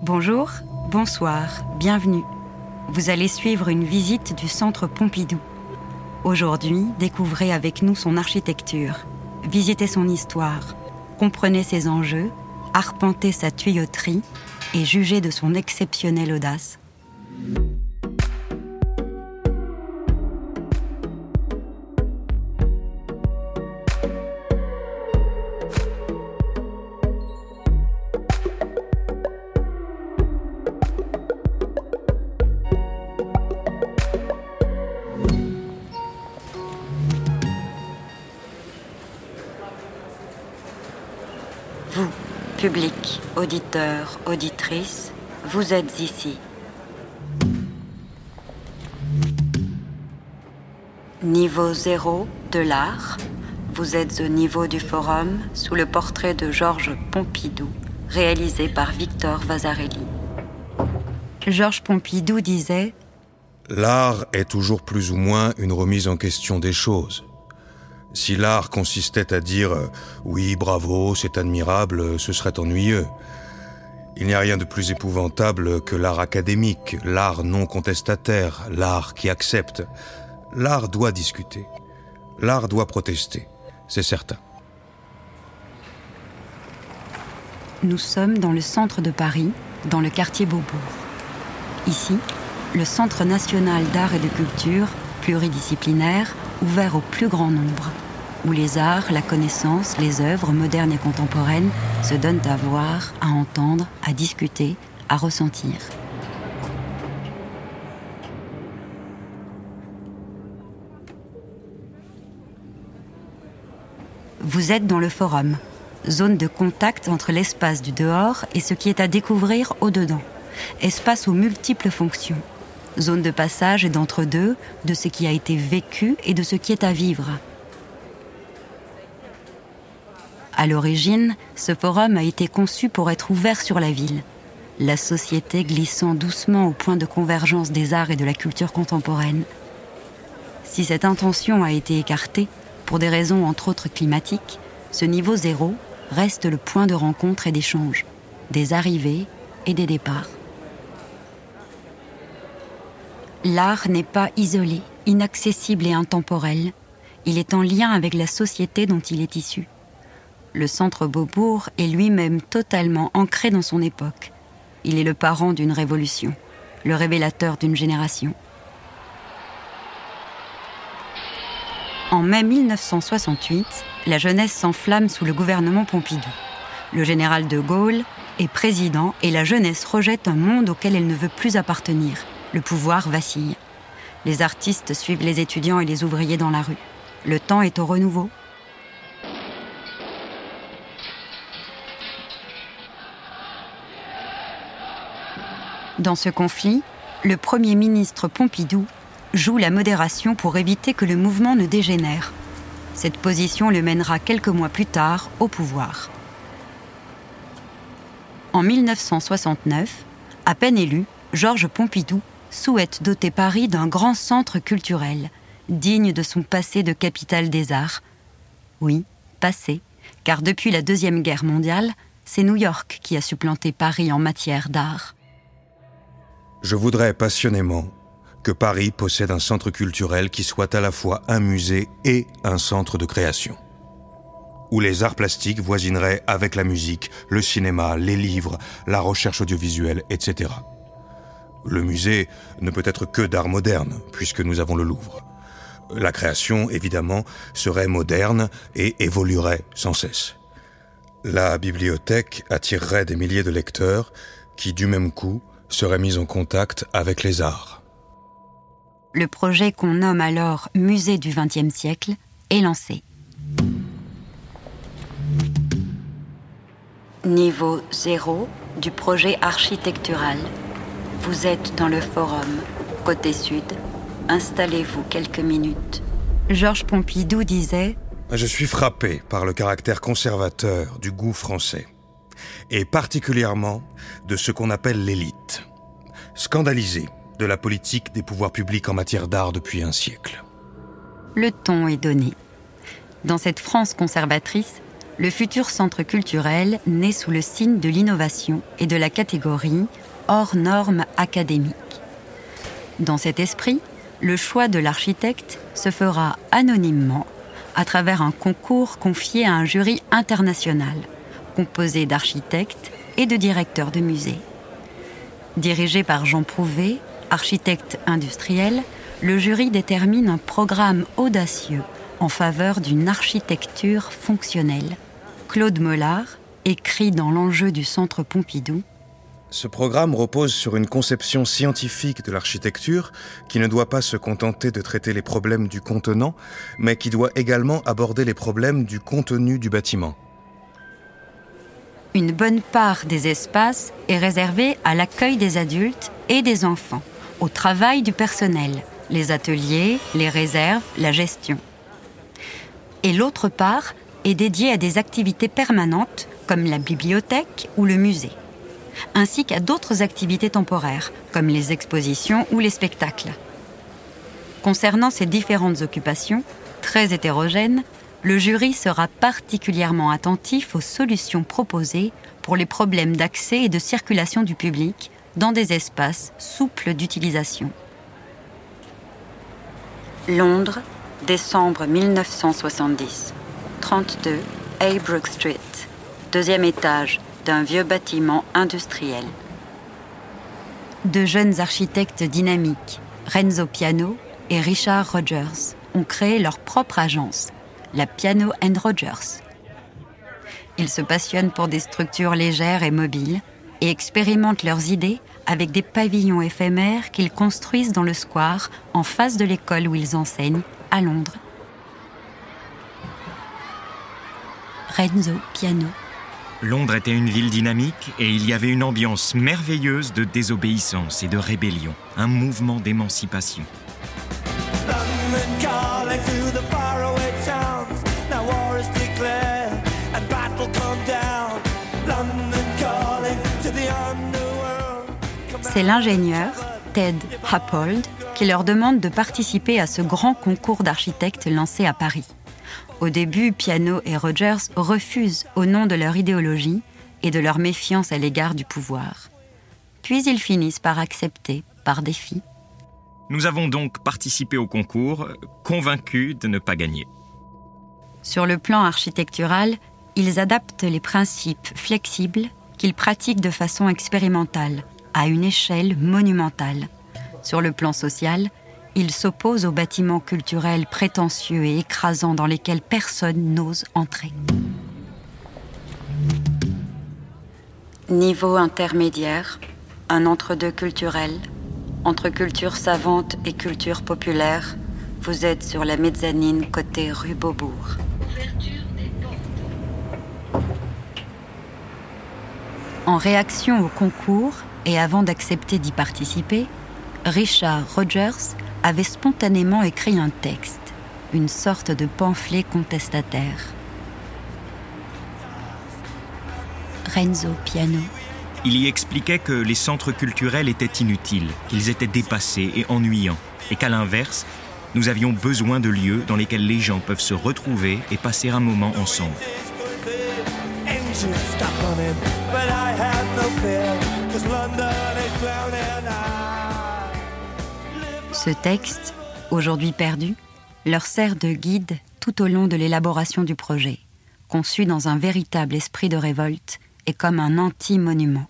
Bonjour, bonsoir, bienvenue. Vous allez suivre une visite du Centre Pompidou. Aujourd'hui, découvrez avec nous son architecture, visitez son histoire, comprenez ses enjeux, arpentez sa tuyauterie et jugez de son exceptionnelle audace. Auditeurs, auditrices, vous êtes ici. Niveau zéro de l'art, vous êtes au niveau du forum sous le portrait de Georges Pompidou, réalisé par Victor Vasarely. Georges Pompidou disait L'art est toujours plus ou moins une remise en question des choses. Si l'art consistait à dire euh, oui, bravo, c'est admirable, ce serait ennuyeux. Il n'y a rien de plus épouvantable que l'art académique, l'art non contestataire, l'art qui accepte. L'art doit discuter. L'art doit protester, c'est certain. Nous sommes dans le centre de Paris, dans le quartier Beaubourg. Ici, le Centre national d'art et de culture, pluridisciplinaire, ouvert au plus grand nombre, où les arts, la connaissance, les œuvres modernes et contemporaines se donnent à voir, à entendre, à discuter, à ressentir. Vous êtes dans le forum, zone de contact entre l'espace du dehors et ce qui est à découvrir au-dedans, espace aux multiples fonctions, zone de passage et d'entre-deux de ce qui a été vécu et de ce qui est à vivre. À l'origine, ce forum a été conçu pour être ouvert sur la ville, la société glissant doucement au point de convergence des arts et de la culture contemporaine. Si cette intention a été écartée, pour des raisons entre autres climatiques, ce niveau zéro reste le point de rencontre et d'échange, des arrivées et des départs. L'art n'est pas isolé, inaccessible et intemporel. Il est en lien avec la société dont il est issu. Le centre Beaubourg est lui-même totalement ancré dans son époque. Il est le parent d'une révolution, le révélateur d'une génération. En mai 1968, la jeunesse s'enflamme sous le gouvernement Pompidou. Le général de Gaulle est président et la jeunesse rejette un monde auquel elle ne veut plus appartenir. Le pouvoir vacille. Les artistes suivent les étudiants et les ouvriers dans la rue. Le temps est au renouveau. Dans ce conflit, le Premier ministre Pompidou joue la modération pour éviter que le mouvement ne dégénère. Cette position le mènera quelques mois plus tard au pouvoir. En 1969, à peine élu, Georges Pompidou souhaite doter Paris d'un grand centre culturel, digne de son passé de capitale des arts. Oui, passé, car depuis la Deuxième Guerre mondiale, c'est New York qui a supplanté Paris en matière d'art. Je voudrais passionnément que Paris possède un centre culturel qui soit à la fois un musée et un centre de création, où les arts plastiques voisineraient avec la musique, le cinéma, les livres, la recherche audiovisuelle, etc. Le musée ne peut être que d'art moderne, puisque nous avons le Louvre. La création, évidemment, serait moderne et évoluerait sans cesse. La bibliothèque attirerait des milliers de lecteurs qui, du même coup, seraient mis en contact avec les arts. Le projet qu'on nomme alors Musée du XXe siècle est lancé. Niveau zéro du projet architectural. Vous êtes dans le forum, côté sud. Installez-vous quelques minutes. Georges Pompidou disait Je suis frappé par le caractère conservateur du goût français, et particulièrement de ce qu'on appelle l'élite. Scandalisé de la politique des pouvoirs publics en matière d'art depuis un siècle. Le ton est donné. Dans cette France conservatrice, le futur centre culturel naît sous le signe de l'innovation et de la catégorie hors normes académiques. Dans cet esprit, le choix de l'architecte se fera anonymement à travers un concours confié à un jury international, composé d'architectes et de directeurs de musées. Dirigé par Jean Prouvé, architecte industriel, le jury détermine un programme audacieux en faveur d'une architecture fonctionnelle. Claude Mollard écrit dans l'enjeu du Centre Pompidou ce programme repose sur une conception scientifique de l'architecture qui ne doit pas se contenter de traiter les problèmes du contenant, mais qui doit également aborder les problèmes du contenu du bâtiment. Une bonne part des espaces est réservée à l'accueil des adultes et des enfants, au travail du personnel, les ateliers, les réserves, la gestion. Et l'autre part est dédiée à des activités permanentes comme la bibliothèque ou le musée ainsi qu'à d'autres activités temporaires, comme les expositions ou les spectacles. Concernant ces différentes occupations, très hétérogènes, le jury sera particulièrement attentif aux solutions proposées pour les problèmes d'accès et de circulation du public dans des espaces souples d'utilisation. Londres, décembre 1970. 32 Haybrook Street. Deuxième étage, d'un vieux bâtiment industriel. Deux jeunes architectes dynamiques, Renzo Piano et Richard Rogers, ont créé leur propre agence, la Piano and Rogers. Ils se passionnent pour des structures légères et mobiles et expérimentent leurs idées avec des pavillons éphémères qu'ils construisent dans le square en face de l'école où ils enseignent, à Londres. Renzo Piano Londres était une ville dynamique et il y avait une ambiance merveilleuse de désobéissance et de rébellion, un mouvement d'émancipation. C'est l'ingénieur, Ted Happold, qui leur demande de participer à ce grand concours d'architectes lancé à Paris. Au début, Piano et Rogers refusent au nom de leur idéologie et de leur méfiance à l'égard du pouvoir. Puis ils finissent par accepter, par défi. Nous avons donc participé au concours, convaincus de ne pas gagner. Sur le plan architectural, ils adaptent les principes flexibles qu'ils pratiquent de façon expérimentale, à une échelle monumentale. Sur le plan social, il s'oppose aux bâtiments culturels prétentieux et écrasants dans lesquels personne n'ose entrer. Niveau intermédiaire, un entre-deux culturel, entre culture savante et culture populaire, vous êtes sur la mezzanine côté rue Beaubourg. En réaction au concours et avant d'accepter d'y participer, Richard Rogers avait spontanément écrit un texte, une sorte de pamphlet contestataire. Renzo Piano. Il y expliquait que les centres culturels étaient inutiles, qu'ils étaient dépassés et ennuyants, et qu'à l'inverse, nous avions besoin de lieux dans lesquels les gens peuvent se retrouver et passer un moment ensemble. Ce texte, aujourd'hui perdu, leur sert de guide tout au long de l'élaboration du projet, conçu dans un véritable esprit de révolte et comme un anti-monument.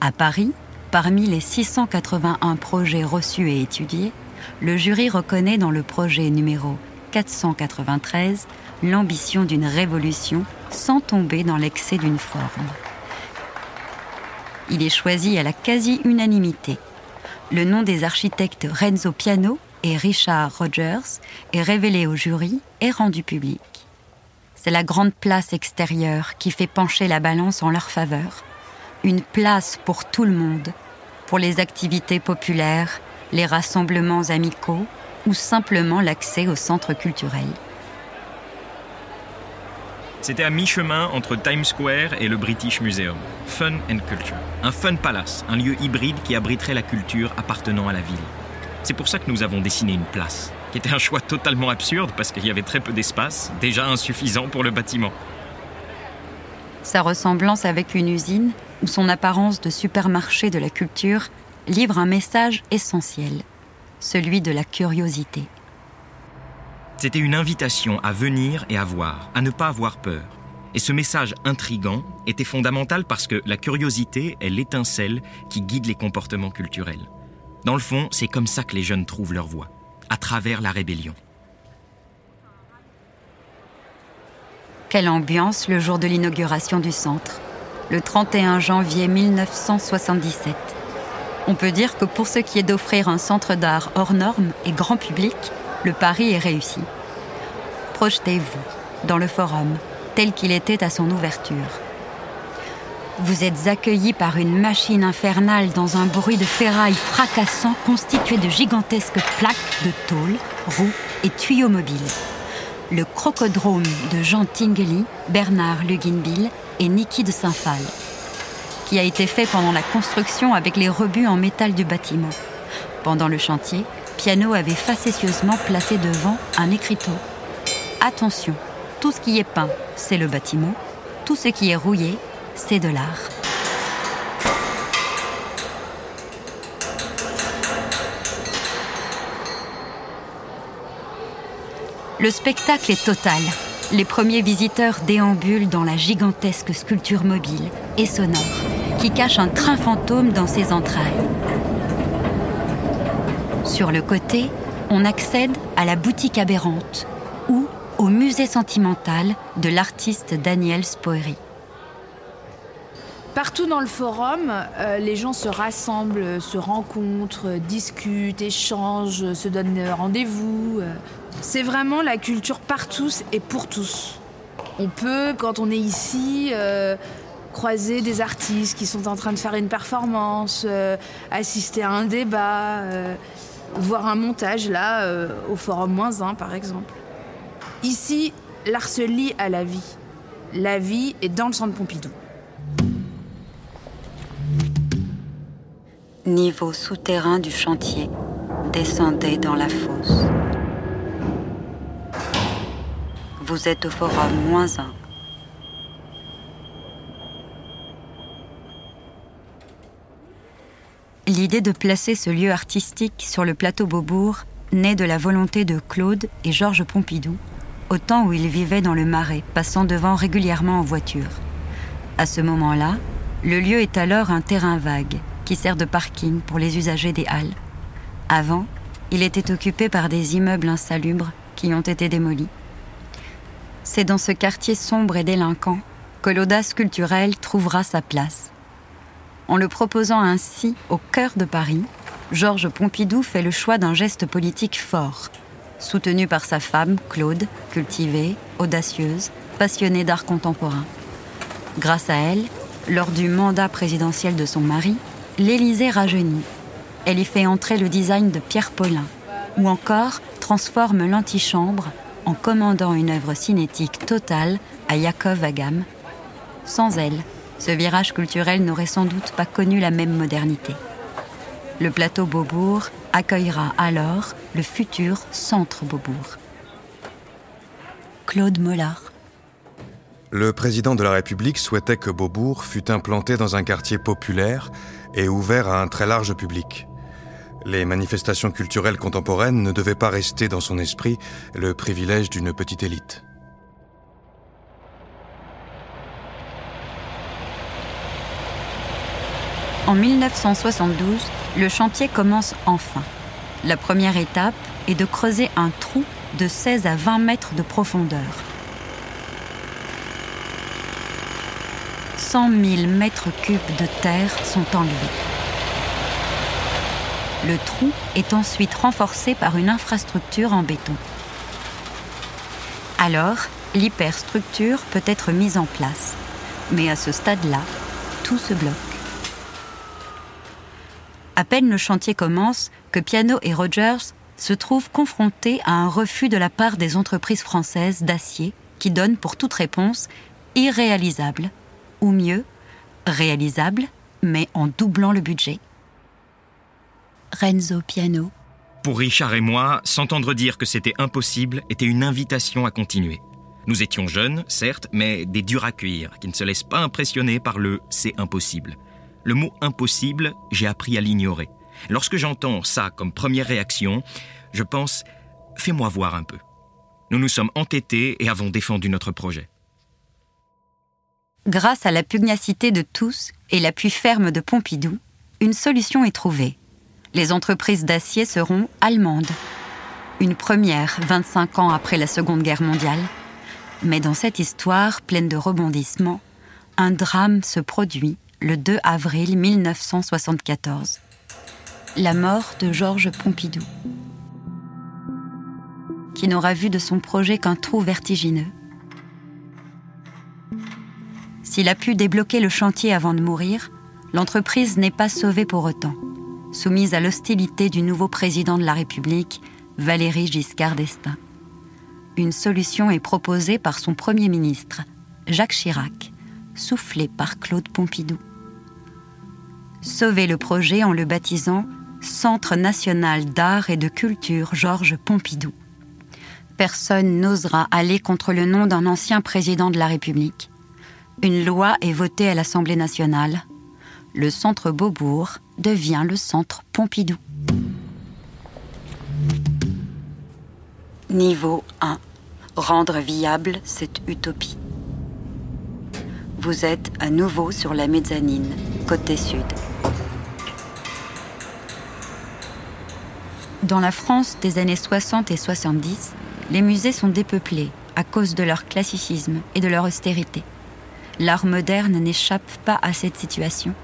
À Paris, parmi les 681 projets reçus et étudiés, le jury reconnaît dans le projet numéro 493 l'ambition d'une révolution sans tomber dans l'excès d'une forme. Il est choisi à la quasi-unanimité le nom des architectes Renzo Piano et Richard Rogers est révélé au jury et rendu public. C'est la grande place extérieure qui fait pencher la balance en leur faveur. Une place pour tout le monde, pour les activités populaires, les rassemblements amicaux ou simplement l'accès au centre culturel. C'était à mi-chemin entre Times Square et le British Museum. Fun and Culture. Un fun palace, un lieu hybride qui abriterait la culture appartenant à la ville. C'est pour ça que nous avons dessiné une place. qui était un choix totalement absurde parce qu'il y avait très peu d'espace, déjà insuffisant pour le bâtiment. Sa ressemblance avec une usine, ou son apparence de supermarché de la culture, livre un message essentiel, celui de la curiosité. C'était une invitation à venir et à voir, à ne pas avoir peur. Et ce message intrigant était fondamental parce que la curiosité est l'étincelle qui guide les comportements culturels. Dans le fond, c'est comme ça que les jeunes trouvent leur voie, à travers la rébellion. Quelle ambiance le jour de l'inauguration du centre, le 31 janvier 1977. On peut dire que pour ce qui est d'offrir un centre d'art hors norme et grand public, le pari est réussi. Projetez-vous dans le forum, tel qu'il était à son ouverture. Vous êtes accueillis par une machine infernale dans un bruit de ferraille fracassant constitué de gigantesques plaques de tôle, roues et tuyaux mobiles. Le crocodrome de Jean Tinguely, Bernard Luginbill et Niki de Saint-Phal, qui a été fait pendant la construction avec les rebuts en métal du bâtiment. Pendant le chantier, Piano avait facétieusement placé devant un écriteau. Attention, tout ce qui est peint, c'est le bâtiment. Tout ce qui est rouillé, c'est de l'art. Le spectacle est total. Les premiers visiteurs déambulent dans la gigantesque sculpture mobile et sonore qui cache un train fantôme dans ses entrailles. Sur le côté, on accède à la boutique aberrante ou au musée sentimental de l'artiste Daniel Spoeri. Partout dans le forum, euh, les gens se rassemblent, se rencontrent, discutent, échangent, se donnent rendez-vous. euh. C'est vraiment la culture par tous et pour tous. On peut, quand on est ici, euh, croiser des artistes qui sont en train de faire une performance, assister à un débat, voir un montage là, euh, au forum moins 1 par exemple. Ici, l'art se lie à la vie. La vie est dans le centre Pompidou. Niveau souterrain du chantier, descendez dans la fosse. Vous êtes au forum moins 1. L'idée de placer ce lieu artistique sur le plateau Beaubourg naît de la volonté de Claude et Georges Pompidou, au temps où ils vivaient dans le Marais, passant devant régulièrement en voiture. À ce moment-là, le lieu est alors un terrain vague qui sert de parking pour les usagers des halles. Avant, il était occupé par des immeubles insalubres qui ont été démolis. C'est dans ce quartier sombre et délinquant que l'audace culturelle trouvera sa place. En le proposant ainsi au cœur de Paris, Georges Pompidou fait le choix d'un geste politique fort, soutenu par sa femme, Claude, cultivée, audacieuse, passionnée d'art contemporain. Grâce à elle, lors du mandat présidentiel de son mari, l'Élysée rajeunit. Elle y fait entrer le design de Pierre Paulin, ou encore transforme l'antichambre en commandant une œuvre cinétique totale à Yakov Agam. Sans elle, ce virage culturel n'aurait sans doute pas connu la même modernité. Le plateau Beaubourg accueillera alors le futur Centre Beaubourg. Claude Mollard. Le président de la République souhaitait que Beaubourg fût implanté dans un quartier populaire et ouvert à un très large public. Les manifestations culturelles contemporaines ne devaient pas rester dans son esprit le privilège d'une petite élite. En 1972, le chantier commence enfin. La première étape est de creuser un trou de 16 à 20 mètres de profondeur. 100 000 mètres cubes de terre sont enlevés. Le trou est ensuite renforcé par une infrastructure en béton. Alors, l'hyperstructure peut être mise en place. Mais à ce stade-là, tout se bloque. À peine le chantier commence que Piano et Rogers se trouvent confrontés à un refus de la part des entreprises françaises d'acier qui donnent pour toute réponse irréalisable, ou mieux, réalisable, mais en doublant le budget. Renzo Piano, Pour Richard et moi, s'entendre dire que c'était impossible était une invitation à continuer. Nous étions jeunes, certes, mais des durs à cuire, qui ne se laissent pas impressionner par le c'est impossible. Le mot impossible, j'ai appris à l'ignorer. Lorsque j'entends ça comme première réaction, je pense fais-moi voir un peu. Nous nous sommes entêtés et avons défendu notre projet. Grâce à la pugnacité de tous et l'appui ferme de Pompidou, une solution est trouvée. Les entreprises d'acier seront allemandes. Une première 25 ans après la Seconde Guerre mondiale. Mais dans cette histoire pleine de rebondissements, un drame se produit le 2 avril 1974. La mort de Georges Pompidou, qui n'aura vu de son projet qu'un trou vertigineux. S'il a pu débloquer le chantier avant de mourir, l'entreprise n'est pas sauvée pour autant, soumise à l'hostilité du nouveau président de la République, Valéry Giscard d'Estaing. Une solution est proposée par son Premier ministre, Jacques Chirac, soufflé par Claude Pompidou. Sauver le projet en le baptisant Centre national d'art et de culture Georges Pompidou. Personne n'osera aller contre le nom d'un ancien président de la République. Une loi est votée à l'Assemblée nationale. Le centre Beaubourg devient le centre Pompidou. Niveau 1. Rendre viable cette utopie. Vous êtes à nouveau sur la mezzanine, côté sud. Dans la France des années 60 et 70, les musées sont dépeuplés à cause de leur classicisme et de leur austérité. L'art moderne n'échappe pas à cette situation.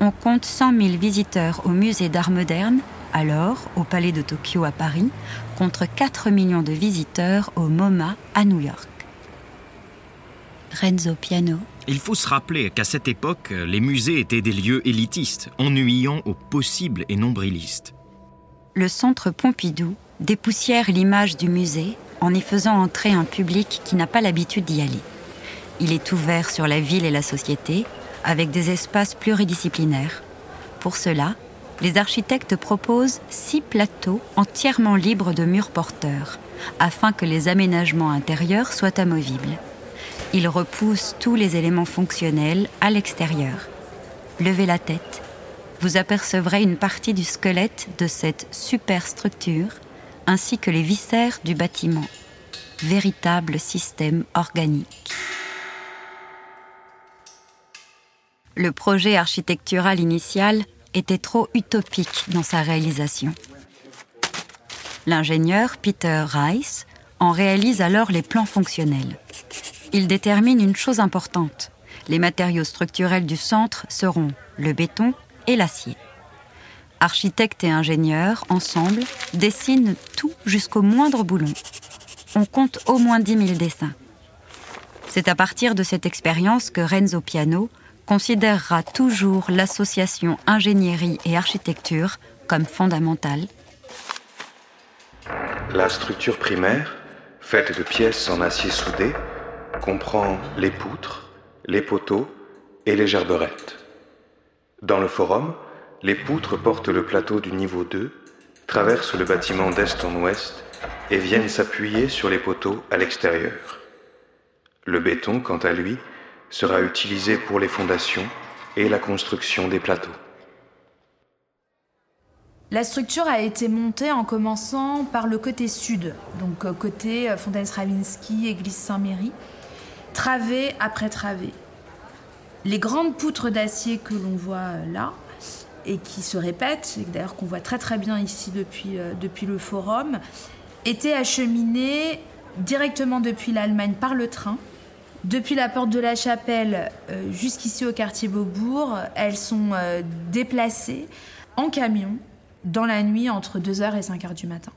On compte 100 000 visiteurs au musée d'art moderne, alors au Palais de Tokyo à Paris, contre 4 millions de visiteurs au MoMA à New York. Renzo Piano. Il faut se rappeler qu'à cette époque, les musées étaient des lieux élitistes, ennuyants aux possibles et nombrilistes. Le centre Pompidou dépoussière l'image du musée en y faisant entrer un public qui n'a pas l'habitude d'y aller. Il est ouvert sur la ville et la société, avec des espaces pluridisciplinaires. Pour cela, les architectes proposent six plateaux entièrement libres de murs porteurs, afin que les aménagements intérieurs soient amovibles. Ils repoussent tous les éléments fonctionnels à l'extérieur. Levez la tête, vous apercevrez une partie du squelette de cette superstructure, ainsi que les viscères du bâtiment. Véritable système organique. le projet architectural initial était trop utopique dans sa réalisation. L'ingénieur Peter Rice en réalise alors les plans fonctionnels. Il détermine une chose importante. Les matériaux structurels du centre seront le béton et l'acier. Architectes et ingénieurs, ensemble, dessinent tout jusqu'au moindre boulon. On compte au moins 10 000 dessins. C'est à partir de cette expérience que Renzo Piano considérera toujours l'association ingénierie et architecture comme fondamentale. La structure primaire, faite de pièces en acier soudé, comprend les poutres, les poteaux et les gerberettes. Dans le forum, les poutres portent le plateau du niveau 2, traversent le bâtiment d'est en ouest et viennent s'appuyer sur les poteaux à l'extérieur. Le béton, quant à lui, sera utilisé pour les fondations et la construction des plateaux. La structure a été montée en commençant par le côté sud, donc euh, côté euh, Fontaine-Stravinsky, église Saint-Méry, travée après travée. Les grandes poutres d'acier que l'on voit euh, là, et qui se répètent, et d'ailleurs qu'on voit très très bien ici depuis, depuis le forum, étaient acheminées directement depuis l'Allemagne par le train depuis la porte de la chapelle euh, jusqu'ici au quartier Beaubourg, elles sont euh, déplacées en camion dans la nuit entre 2h et 5h du matin.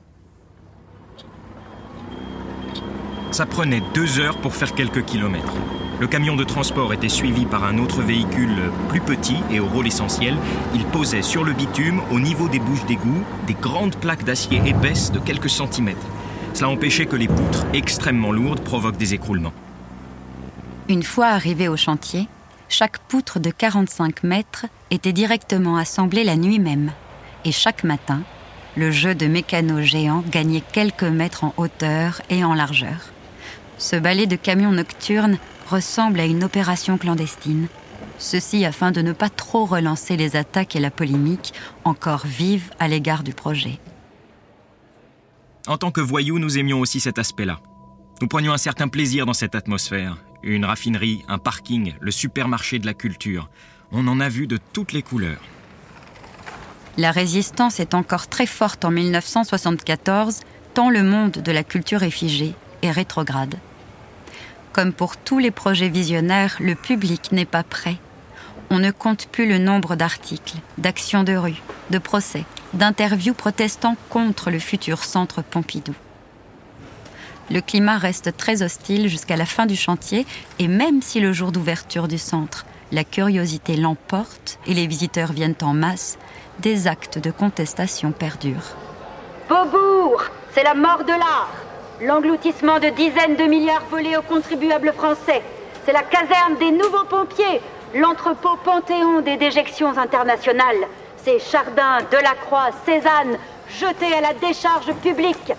Ça prenait deux heures pour faire quelques kilomètres. Le camion de transport était suivi par un autre véhicule plus petit et au rôle essentiel. Il posait sur le bitume, au niveau des bouches d'égout, des grandes plaques d'acier épaisses de quelques centimètres. Cela empêchait que les poutres extrêmement lourdes provoquent des écroulements. Une fois arrivé au chantier, chaque poutre de 45 mètres était directement assemblée la nuit même. Et chaque matin, le jeu de mécano géant gagnait quelques mètres en hauteur et en largeur. Ce ballet de camions nocturnes ressemble à une opération clandestine. Ceci afin de ne pas trop relancer les attaques et la polémique encore vives à l'égard du projet. En tant que voyous, nous aimions aussi cet aspect-là. Nous prenions un certain plaisir dans cette atmosphère. Une raffinerie, un parking, le supermarché de la culture. On en a vu de toutes les couleurs. La résistance est encore très forte en 1974, tant le monde de la culture est figé et rétrograde. Comme pour tous les projets visionnaires, le public n'est pas prêt. On ne compte plus le nombre d'articles, d'actions de rue, de procès, d'interviews protestant contre le futur centre Pompidou. Le climat reste très hostile jusqu'à la fin du chantier et même si le jour d'ouverture du centre, la curiosité l'emporte et les visiteurs viennent en masse, des actes de contestation perdurent. Beaubourg, c'est la mort de l'art. L'engloutissement de dizaines de milliards volés aux contribuables français. C'est la caserne des nouveaux pompiers, l'entrepôt panthéon des déjections internationales. C'est Chardin, Delacroix, Cézanne, jetés à la décharge publique.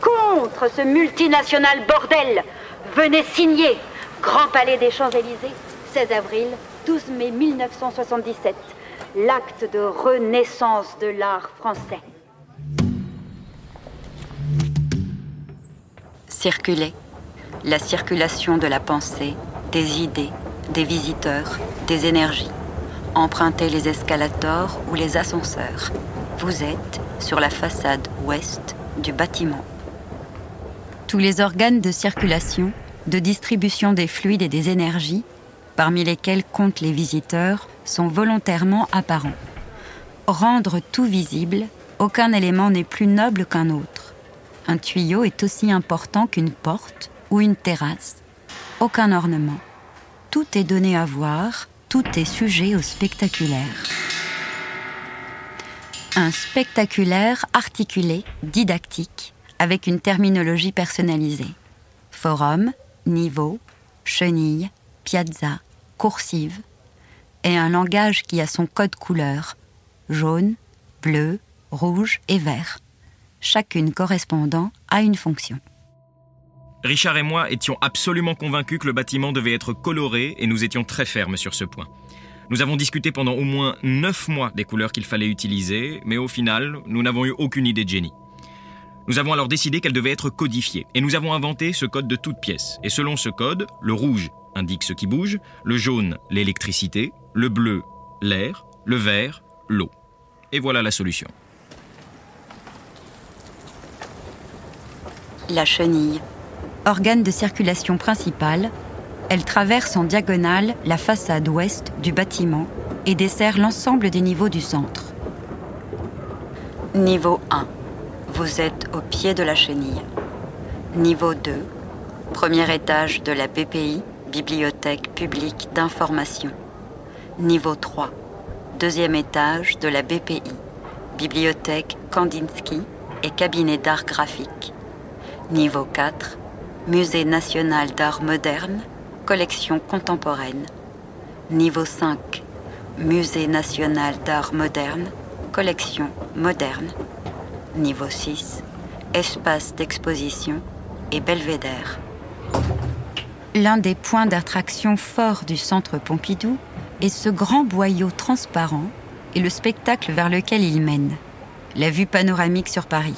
Contre ce multinational bordel, venez signer. Grand Palais des Champs-Élysées, 16 avril, 12 mai 1977 l'acte de renaissance de l'art français. Circuler, la circulation de la pensée, des idées, des visiteurs, des énergies. Empruntez les escalators ou les ascenseurs. Vous êtes sur la façade ouest du bâtiment. Tous les organes de circulation, de distribution des fluides et des énergies, parmi lesquels comptent les visiteurs, sont volontairement apparents. Rendre tout visible, aucun élément n'est plus noble qu'un autre. Un tuyau est aussi important qu'une porte ou une terrasse. Aucun ornement. Tout est donné à voir, tout est sujet au spectaculaire. Un spectaculaire articulé, didactique, avec une terminologie personnalisée. Forum, niveau, chenille, piazza, coursive, et un langage qui a son code couleur jaune, bleu, rouge et vert, chacune correspondant à une fonction. Richard et moi étions absolument convaincus que le bâtiment devait être coloré et nous étions très fermes sur ce point. Nous avons discuté pendant au moins neuf mois des couleurs qu'il fallait utiliser, mais au final, nous n'avons eu aucune idée de génie. Nous avons alors décidé qu'elle devait être codifiée, et nous avons inventé ce code de toute pièce. Et selon ce code, le rouge indique ce qui bouge, le jaune l'électricité, le bleu l'air, le vert l'eau. Et voilà la solution. La chenille, organe de circulation principal, elle traverse en diagonale la façade ouest du bâtiment et dessert l'ensemble des niveaux du centre. Niveau 1. Vous êtes au pied de la chenille. Niveau 2. Premier étage de la BPI, Bibliothèque publique d'information. Niveau 3. Deuxième étage de la BPI, Bibliothèque Kandinsky et cabinet d'art graphique. Niveau 4. Musée national d'art moderne, collection contemporaine. Niveau 5. Musée national d'art moderne, collection moderne. Niveau 6. Espace d'exposition et belvédère. L'un des points d'attraction forts du centre Pompidou est ce grand boyau transparent et le spectacle vers lequel il mène, la vue panoramique sur Paris.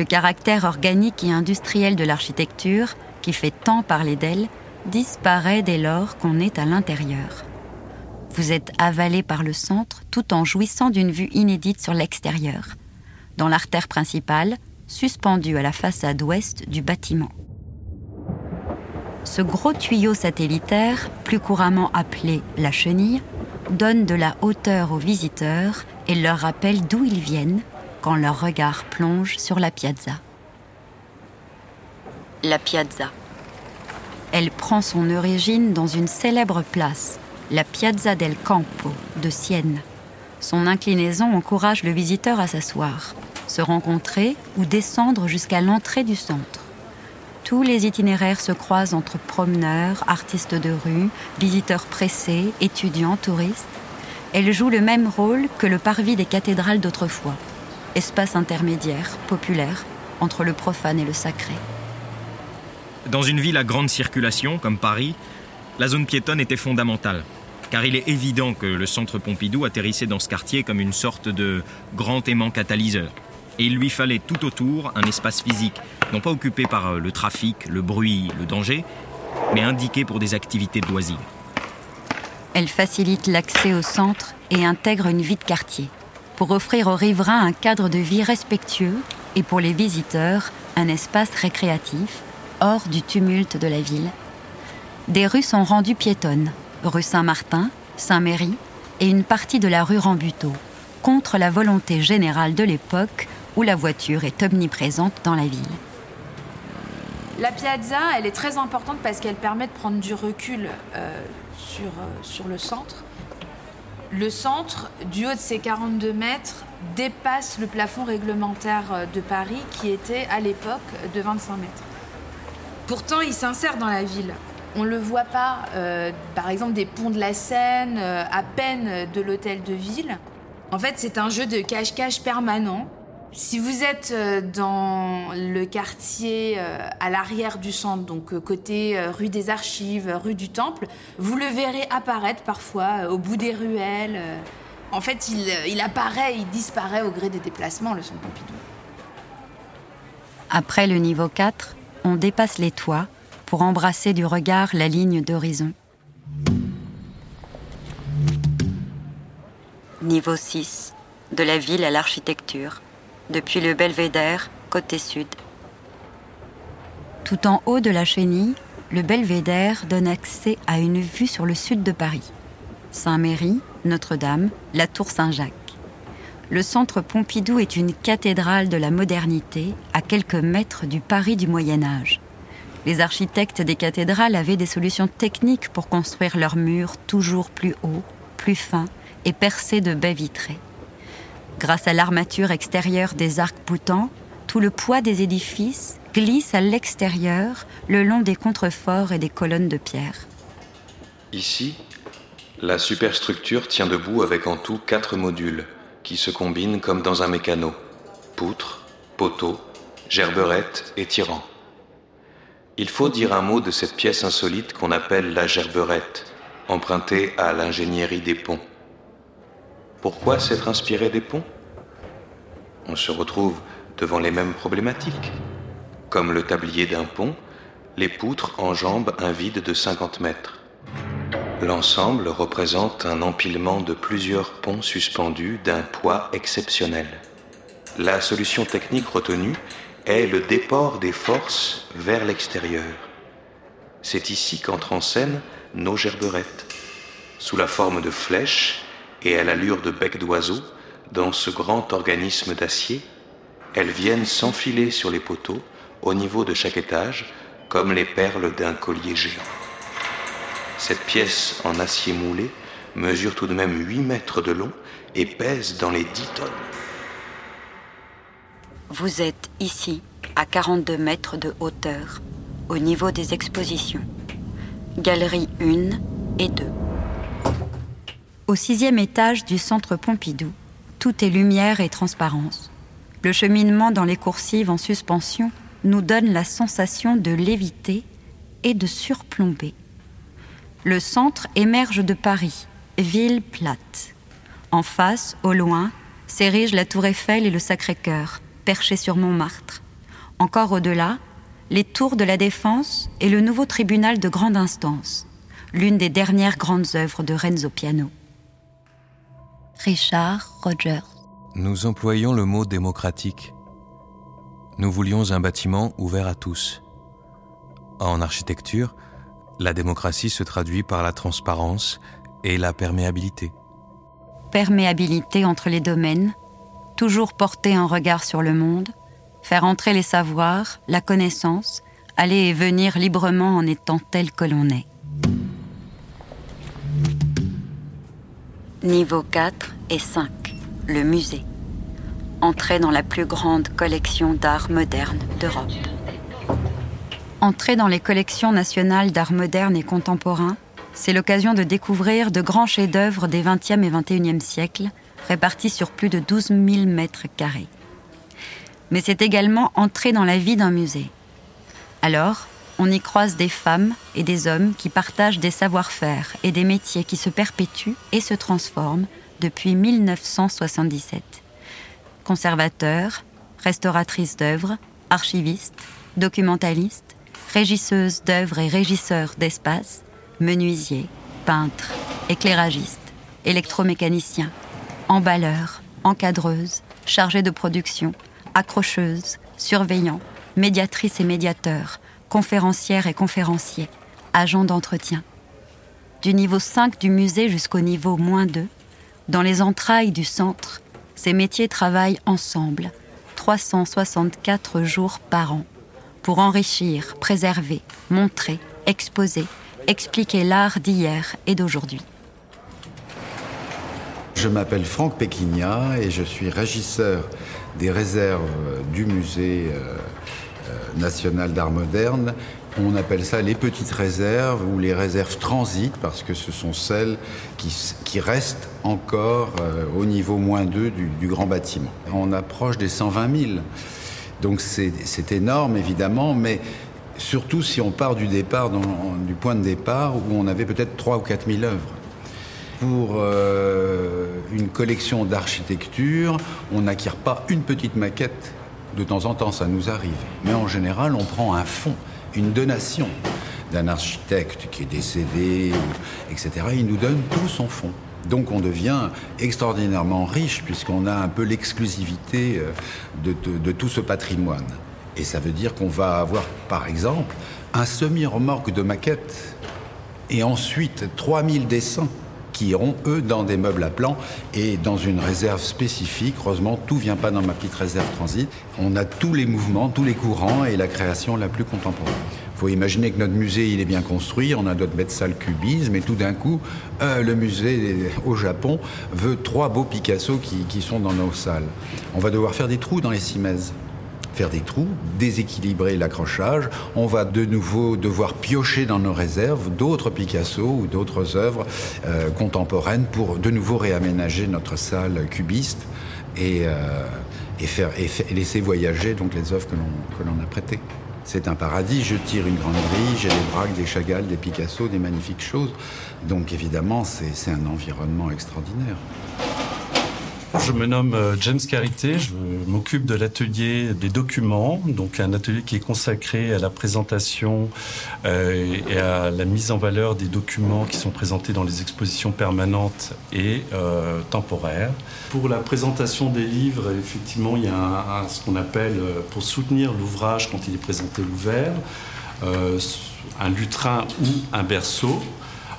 Le caractère organique et industriel de l'architecture, qui fait tant parler d'elle, disparaît dès lors qu'on est à l'intérieur. Vous êtes avalé par le centre tout en jouissant d'une vue inédite sur l'extérieur, dans l'artère principale, suspendue à la façade ouest du bâtiment. Ce gros tuyau satellitaire, plus couramment appelé la chenille, donne de la hauteur aux visiteurs et leur rappelle d'où ils viennent quand leur regard plonge sur la piazza. La piazza. Elle prend son origine dans une célèbre place, la Piazza del Campo de Sienne. Son inclinaison encourage le visiteur à s'asseoir, se rencontrer ou descendre jusqu'à l'entrée du centre. Tous les itinéraires se croisent entre promeneurs, artistes de rue, visiteurs pressés, étudiants, touristes. Elle joue le même rôle que le parvis des cathédrales d'autrefois, espace intermédiaire, populaire, entre le profane et le sacré. Dans une ville à grande circulation comme Paris, la zone piétonne était fondamentale, car il est évident que le centre Pompidou atterrissait dans ce quartier comme une sorte de grand aimant catalyseur. Et il lui fallait tout autour un espace physique, non pas occupé par le trafic, le bruit, le danger, mais indiqué pour des activités de loisirs. Elle facilite l'accès au centre et intègre une vie de quartier, pour offrir aux riverains un cadre de vie respectueux et pour les visiteurs un espace récréatif, hors du tumulte de la ville. Des rues sont rendues piétonnes, rue Saint-Martin, Saint-Méry et une partie de la rue Rambuteau, contre la volonté générale de l'époque où la voiture est omniprésente dans la ville. La piazza, elle est très importante parce qu'elle permet de prendre du recul euh, euh, sur le centre. Le centre, du haut de ses 42 mètres, dépasse le plafond réglementaire euh, de Paris qui était à l'époque de 25 mètres. Pourtant, il s'insère dans la ville. On ne le voit pas, par exemple, des ponts de la Seine, à peine de l'hôtel de ville. En fait, c'est un jeu de cache-cache permanent si vous êtes euh, dans le quartier euh, à l'arrière du centre, donc euh, côté rue des Archives, rue du Temple, vous le verrez apparaître parfois au bout des ruelles. En fait, il, apparaît, il disparaît au gré des déplacements, le centre Pompidou. Après le niveau 4, on dépasse les toits pour embrasser du regard la ligne d'horizon. Niveau 6, de la ville à l'architecture depuis le belvédère, côté sud. Tout en haut de la chenille, le belvédère donne accès à une vue sur le sud de Paris. Saint-Méry, Notre-Dame, la Tour Saint-Jacques. Le centre Pompidou est une cathédrale de la modernité à quelques mètres du Paris du Moyen Âge. Les architectes des cathédrales avaient des solutions techniques pour construire leurs murs toujours plus hauts, plus fins et percés de baies vitrées. Grâce à l'armature extérieure des arcs boutants, tout le poids des édifices glisse à l'extérieur le long des contreforts et des colonnes de pierre. Ici, la superstructure tient debout avec en tout quatre modules qui se combinent comme dans un mécano poutre, poteau, gerberette et tirant. Il faut dire un mot de cette pièce insolite qu'on appelle la gerberette, empruntée à l'ingénierie des ponts. Pourquoi s'être inspiré des ponts? On se retrouve devant les mêmes problématiques. Comme le tablier d'un pont, les poutres enjambent un vide de 50 mètres. L'ensemble représente un empilement de plusieurs ponts suspendus d'un poids exceptionnel. La solution technique retenue est le déport des forces vers l'extérieur. C'est ici qu'entrent en scène nos gerberettes. Sous la forme de flèches, et à l'allure de bec d'oiseau, dans ce grand organisme d'acier, elles viennent s'enfiler sur les poteaux au niveau de chaque étage comme les perles d'un collier géant. Cette pièce en acier moulé mesure tout de même 8 mètres de long et pèse dans les 10 tonnes. Vous êtes ici, à 42 mètres de hauteur, au niveau des expositions. Galerie 1 et 2. Au sixième étage du centre Pompidou, tout est lumière et transparence. Le cheminement dans les coursives en suspension nous donne la sensation de léviter et de surplomber. Le centre émerge de Paris, ville plate. En face, au loin, s'érigent la tour Eiffel et le Sacré-Cœur, perchés sur Montmartre. Encore au-delà, les tours de la Défense et le nouveau tribunal de grande instance, l'une des dernières grandes œuvres de Renzo Piano. Richard Rogers. Nous employons le mot démocratique. Nous voulions un bâtiment ouvert à tous. En architecture, la démocratie se traduit par la transparence et la perméabilité. Perméabilité entre les domaines, toujours porter un regard sur le monde, faire entrer les savoirs, la connaissance, aller et venir librement en étant tel que l'on est. Niveau 4 et 5, le musée. Entrée dans la plus grande collection d'art moderne d'Europe. Entrée dans les collections nationales d'art moderne et contemporain, c'est l'occasion de découvrir de grands chefs-d'œuvre des 20e et 21e siècles, répartis sur plus de 12 000 mètres carrés. Mais c'est également entrer dans la vie d'un musée. Alors, on y croise des femmes et des hommes qui partagent des savoir-faire et des métiers qui se perpétuent et se transforment depuis 1977. Conservateurs, restauratrices d'œuvres, archivistes, documentalistes, régisseuses d'œuvres et régisseurs d'espace, menuisiers, peintres, éclairagistes, électromécaniciens, emballeurs, encadreuses, chargés de production, accrocheuses, surveillants, médiatrices et médiateurs, conférencières et conférenciers, agents d'entretien. Du niveau 5 du musée jusqu'au niveau moins 2, dans les entrailles du centre, ces métiers travaillent ensemble, 364 jours par an, pour enrichir, préserver, montrer, exposer, expliquer l'art d'hier et d'aujourd'hui. Je m'appelle Franck Péquignat et je suis régisseur des réserves du musée euh, euh, national d'art moderne. On appelle ça les petites réserves ou les réserves transit parce que ce sont celles qui, restent encore euh, au niveau moins 2 du, grand bâtiment. On approche des 120 000. Donc c'est énorme évidemment, mais surtout si on part du départ, du point de départ où on avait peut-être 3 ou 4 000 œuvres. Pour euh, une collection d'architecture, on n'acquiert pas une petite maquette. De temps en temps, ça nous arrive. Mais en général, on prend un fonds, une donation d'un architecte qui est décédé, etc. Il nous donne tout son fonds. Donc on devient extraordinairement riche puisqu'on a un peu l'exclusivité euh, de, tout ce patrimoine. Et ça veut dire qu'on va avoir, par exemple, un semi-remorque de maquettes et ensuite 3000 dessins qui iront, eux, dans des meubles à plan et dans une réserve spécifique. Heureusement, tout vient pas dans ma petite réserve transit. On a tous les mouvements, tous les courants et la création la plus contemporaine. Il faut imaginer que notre musée, il est bien construit, on a notre bête salle cubisme, et tout d'un coup, euh, le musée au Japon veut trois beaux Picasso qui, qui sont dans nos salles. On va devoir faire des trous dans les cimaises faire des trous, déséquilibrer l'accrochage. On va de nouveau devoir piocher dans nos réserves d'autres Picasso ou d'autres œuvres euh, contemporaines pour de nouveau réaménager notre salle cubiste et, euh, et, faire, et, laisser voyager donc les œuvres que l'on a prêtées. C'est un paradis, je tire une grande grille, j'ai des Braque, des Chagall, des Picasso, des magnifiques choses. Donc évidemment, c'est un environnement extraordinaire. Je me nomme euh, James Carité, je m'occupe de l'atelier des documents, donc un atelier qui est consacré à la présentation euh, et à la mise en valeur des documents qui sont présentés dans les expositions permanentes et euh, temporaires. Pour la présentation des livres, effectivement, il y a ce qu'on appelle, pour soutenir l'ouvrage quand il est présenté ouvert, un lutrin ou un berceau.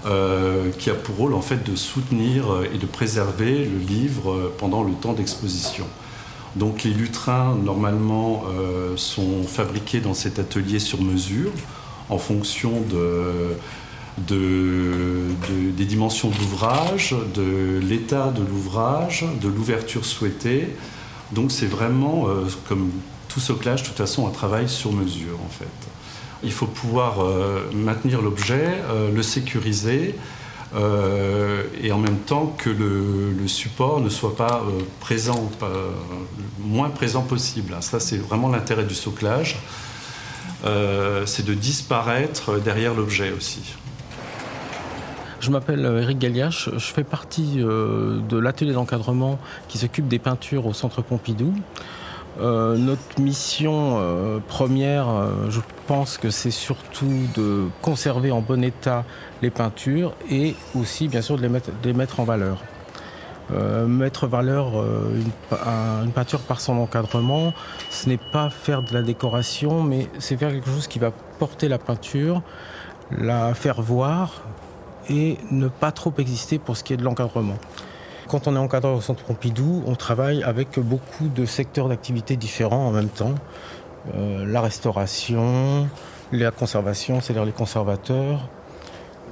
Euh, qui a pour rôle en fait de soutenir euh, et de préserver le livre euh, pendant le temps d'exposition. Donc les lutrins normalement sont fabriqués dans cet atelier sur mesure en fonction de, des dimensions de l'ouvrage, de l'état de l'ouvrage, de l'ouverture souhaitée. Donc c'est vraiment, comme tout soclage, de toute façon, un travail sur mesure en fait. Il faut pouvoir euh, maintenir l'objet, euh, le sécuriser. Euh, et en même temps que le, support ne soit pas présent, moins présent possible. Ça, c'est vraiment l'intérêt du soclage. c'est de disparaître derrière l'objet aussi. Je m'appelle Eric Galliache, je fais partie de l'atelier d'encadrement qui s'occupe des peintures au Centre Pompidou. Euh, notre mission euh, première, euh, je pense que c'est surtout de conserver en bon état les peintures et aussi bien sûr de les mettre, en valeur. mettre en valeur une, une, peinture par son encadrement, ce n'est pas faire de la décoration, mais c'est faire quelque chose qui va porter la peinture, la faire voir et ne pas trop exister pour ce qui est de l'encadrement. Quand on est encadreur au Centre Pompidou, on travaille avec beaucoup de secteurs d'activité différents en même temps. Euh, la restauration, la conservation, c'est-à-dire les conservateurs,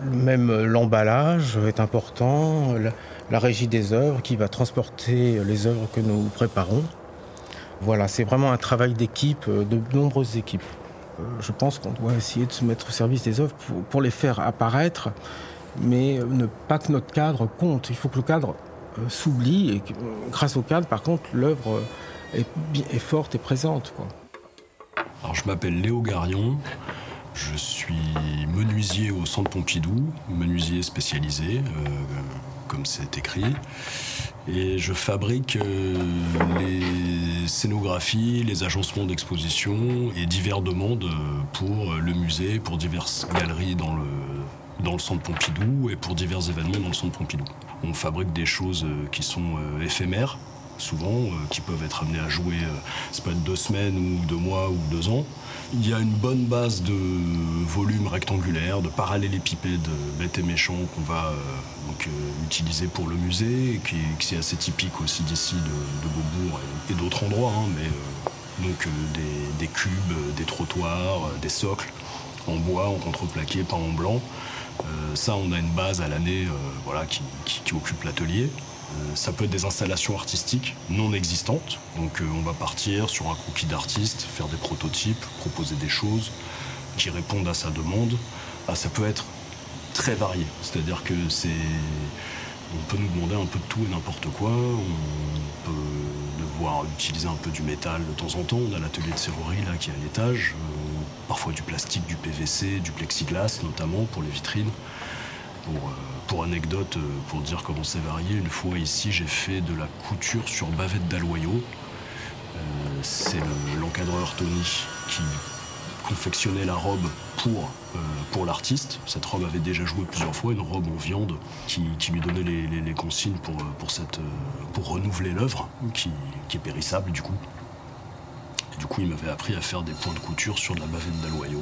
même l'emballage est important, la, régie des œuvres qui va transporter les œuvres que nous préparons. Voilà, c'est vraiment un travail d'équipe, euh, de nombreuses équipes. Euh, je pense qu'on doit essayer de se mettre au service des œuvres pour les faire apparaître mais ne pas que notre cadre compte. Il faut que le cadre s'oublie et grâce au cadre, par contre, l'œuvre est, est, forte et présente. Alors, je m'appelle Léo Garion. Je suis menuisier au Centre Pompidou, menuisier spécialisé, euh, comme c'est écrit. Et je fabrique euh, les scénographies, les agencements d'exposition et divers demandes pour le musée, pour diverses galeries dans le, dans le Centre Pompidou et pour divers événements dans le Centre Pompidou. On fabrique des choses qui sont euh, éphémères, souvent, qui peuvent être amenées à jouer, c'est pas deux semaines ou deux mois ou deux ans. Il y a une bonne base de volume rectangulaire, de parallélépipèdes bêtes et méchants qu'on va euh, euh, utiliser pour le musée, et qui, est assez typique aussi d'ici, de, Beaubourg et, d'autres endroits. Hein, mais euh, donc des, cubes, des trottoirs, des socles en bois, en contreplaqué, pas en blanc. Ça, on a une base à l'année voilà, qui occupe l'atelier. Euh, ça peut être des installations artistiques non existantes. Donc euh, on va partir sur un croquis d'artiste, faire des prototypes, proposer des choses qui répondent à sa demande. Ah, ça peut être très varié. C'est-à-dire que c'est. On peut nous demander un peu de tout et n'importe quoi. On peut devoir utiliser un peu du métal de temps en temps. On a l'atelier de serrurerie là qui est à l'étage. Euh, parfois du plastique, du PVC, du plexiglas notamment pour les vitrines. Pour, pour anecdote, euh, pour dire comment c'est varié, une fois ici, j'ai fait de la couture sur bavette d'aloyau. Euh, c'est l'encadreur Tony qui confectionnait la robe pour, euh, pour l'artiste. Cette robe avait déjà joué plusieurs fois, une robe en viande qui, lui donnait les, consignes pour, renouveler l'œuvre, qui, est périssable du coup. Du coup, il m'avait appris à faire des points de couture sur de la bavette d'aloyau.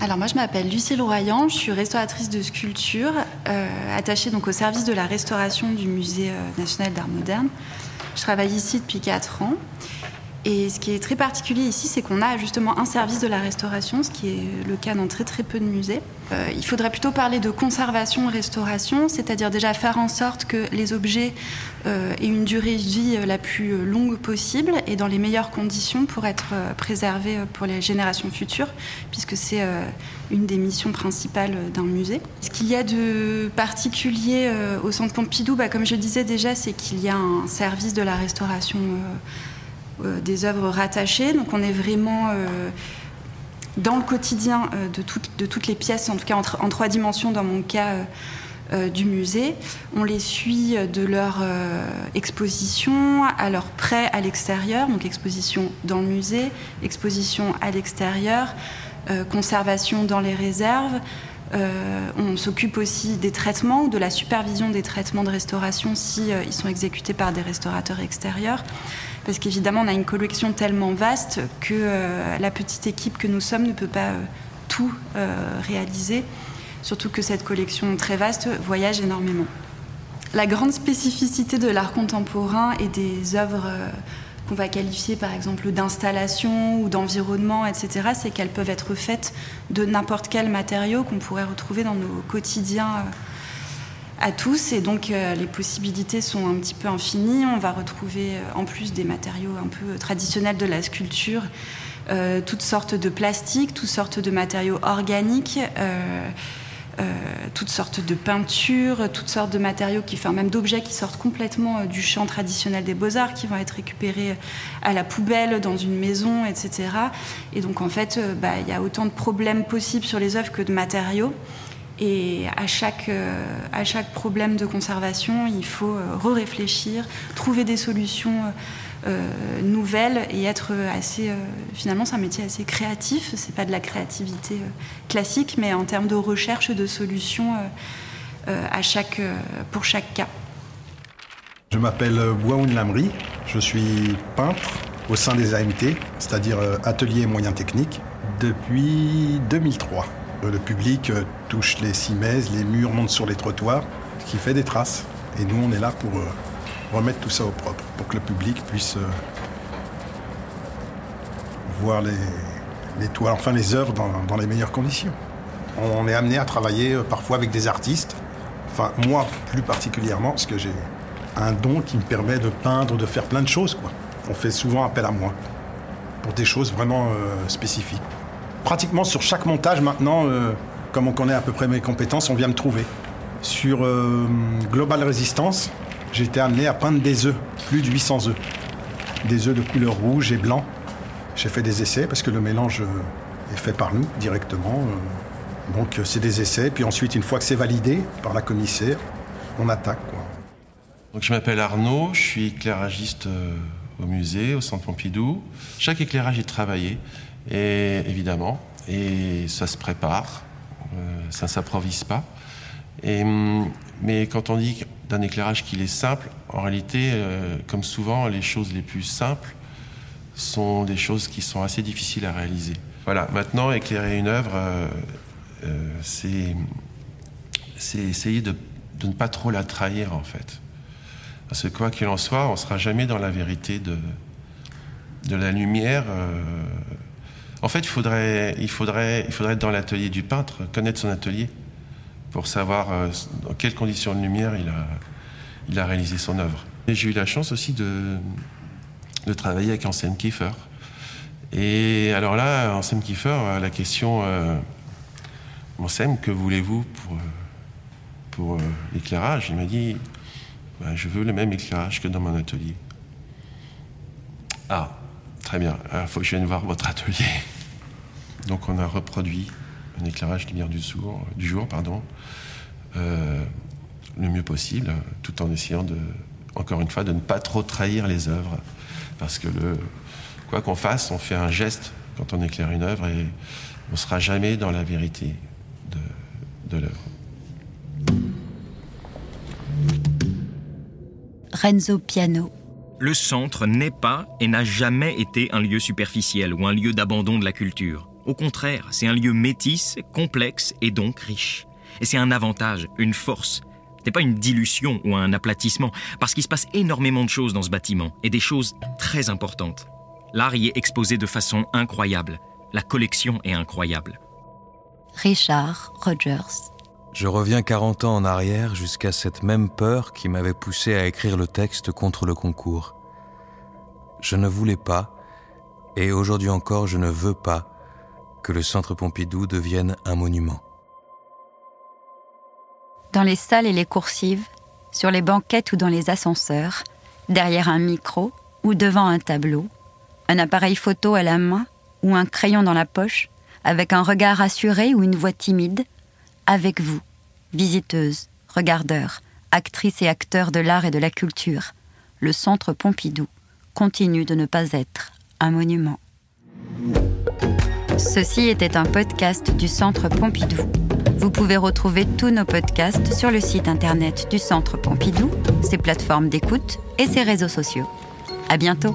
Alors moi je m'appelle Lucille Royan, je suis restauratrice de sculpture, euh, attachée donc au service de la restauration du Musée euh, national d'art moderne. Je travaille ici depuis 4 ans et ce qui est très particulier ici, c'est qu'on a justement un service de la restauration, ce qui est le cas dans très très peu de musées. Euh, il faudrait plutôt parler de conservation-restauration, c'est-à-dire déjà faire en sorte que les objets euh, aient une durée de vie la plus longue possible et dans les meilleures conditions pour être euh, préservés pour les générations futures, puisque c'est une des missions principales d'un musée. Ce qu'il y a de particulier au Centre Pompidou, bah, comme je disais déjà, c'est qu'il y a un service de la restauration euh, des œuvres rattachées. Donc on est vraiment euh, dans le quotidien euh, de, toutes les pièces, en tout cas en, trois dimensions dans mon cas. du musée. On les suit de leur exposition à leur prêt à l'extérieur, donc exposition dans le musée, exposition à l'extérieur, conservation dans les réserves. on s'occupe aussi des traitements, de la supervision des traitements de restauration si ils sont exécutés par des restaurateurs extérieurs parce qu'évidemment on a une collection tellement vaste que euh, la petite équipe que nous sommes ne peut pas euh, tout euh, réaliser, surtout que cette collection très vaste voyage énormément. La grande spécificité de l'art contemporain et des œuvres qu'on va qualifier par exemple d'installation ou d'environnement, etc., c'est qu'elles peuvent être faites de n'importe quel matériau qu'on pourrait retrouver dans nos quotidiens à tous et donc euh, les possibilités sont un petit peu infinies. On va retrouver euh, en plus des matériaux un peu traditionnels de la sculpture, euh, toutes sortes de plastiques, toutes sortes de matériaux organiques. toutes sortes de peintures, toutes sortes de matériaux, qui, enfin même d'objets qui sortent complètement du champ traditionnel des beaux-arts, qui vont être récupérés à la poubelle dans une maison, etc. Et donc en fait, bah, il y a autant de problèmes possibles sur les œuvres que de matériaux. Et à chaque, euh, à chaque problème de conservation, il faut euh, re-réfléchir, trouver des solutions euh, nouvelles et être assez. finalement, c'est un métier assez créatif. C'est pas de la créativité classique, mais en termes de recherche de solutions à chaque, pour chaque cas. Je m'appelle Bouaoun Lamri, je suis peintre au sein des AMT, c'est-à-dire Atelier et Moyens Techniques, depuis 2003. Le public euh, touche les cimaises, les murs montent sur les trottoirs, ce qui fait des traces. Et nous, on est là pour euh, remettre tout ça au propre, pour que le public puisse euh, voir les, toiles, enfin les œuvres dans, les meilleures conditions. On est amené à travailler parfois avec des artistes, enfin moi plus particulièrement, parce que j'ai un don qui me permet de peindre, de faire plein de choses. On fait souvent appel à moi pour des choses vraiment spécifiques pratiquement sur chaque montage maintenant, euh, Comme on connaît à peu près mes compétences, on vient me trouver. Sur euh, Global Resistance, j'ai été amené à peindre des œufs, plus de 800 œufs. Des œufs de couleur rouge et blanc. J'ai fait des essais parce que le mélange euh, est fait par nous directement. Donc c'est des essais. Puis ensuite, une fois que c'est validé par la commissaire, on attaque. Donc je m'appelle Arnaud, je suis éclairagiste au musée, au Centre Pompidou. Chaque éclairage est travaillé, et, évidemment, et ça se prépare, euh, ça ne s'improvise pas. Hum, mais quand on dit d'un éclairage qu'il est simple, en réalité, euh, comme souvent, les choses les plus simples sont des choses qui sont assez difficiles à réaliser. Voilà, maintenant, éclairer une œuvre, euh, c'est essayer de, ne pas trop la trahir, en fait. Parce que quoi qu'il en soit, on ne sera jamais dans la vérité de, la lumière. En fait, il faudrait, être dans l'atelier du peintre, connaître son atelier, pour savoir euh, dans quelles conditions de lumière il a, réalisé son œuvre. J'ai eu la chance aussi de, travailler avec Anselm Kiefer. Et alors là, Anselm Kiefer, euh, la question euh, que voulez-vous pour, euh, pour euh, l'éclairage Il m'a dit Ben, Je veux le même éclairage que dans mon atelier. Ah, très bien. Il faut que je vienne voir votre atelier. Donc on a reproduit un éclairage lumière du jour, du jour pardon, euh, le mieux possible, tout en essayant de, encore une fois, de ne pas trop trahir les œuvres. Parce que le, quoi qu'on fasse, on fait un geste quand on éclaire une œuvre et on ne sera jamais dans la vérité de, de l'œuvre. Renzo Piano. Le centre n'est pas et n'a jamais été un lieu superficiel ou un lieu d'abandon de la culture. Au contraire, c'est un lieu métis, complexe et donc riche. Et c'est un avantage, une force. C'est pas une dilution ou un aplatissement, parce qu'il se passe énormément de choses dans ce bâtiment, et des choses très importantes. L'art y est exposé de façon incroyable. La collection est incroyable. Richard Rogers. Je reviens 40 ans en arrière jusqu'à cette même peur qui m'avait poussé à écrire le texte contre le concours. Je ne voulais pas, et aujourd'hui encore je ne veux pas, que le Centre Pompidou devienne un monument. Dans les salles et les coursives, sur les banquettes ou dans les ascenseurs, derrière un micro ou devant un tableau, un appareil photo à la main ou un crayon dans la poche, avec un regard assuré ou une voix timide, avec vous, visiteuses, regardeurs, actrices et acteurs de l'art et de la culture, le Centre Pompidou continue de ne pas être un monument. Ceci était un podcast du Centre Pompidou. Vous pouvez retrouver tous nos podcasts sur le site internet du Centre Pompidou, ses plateformes d'écoute et ses réseaux sociaux. À bientôt!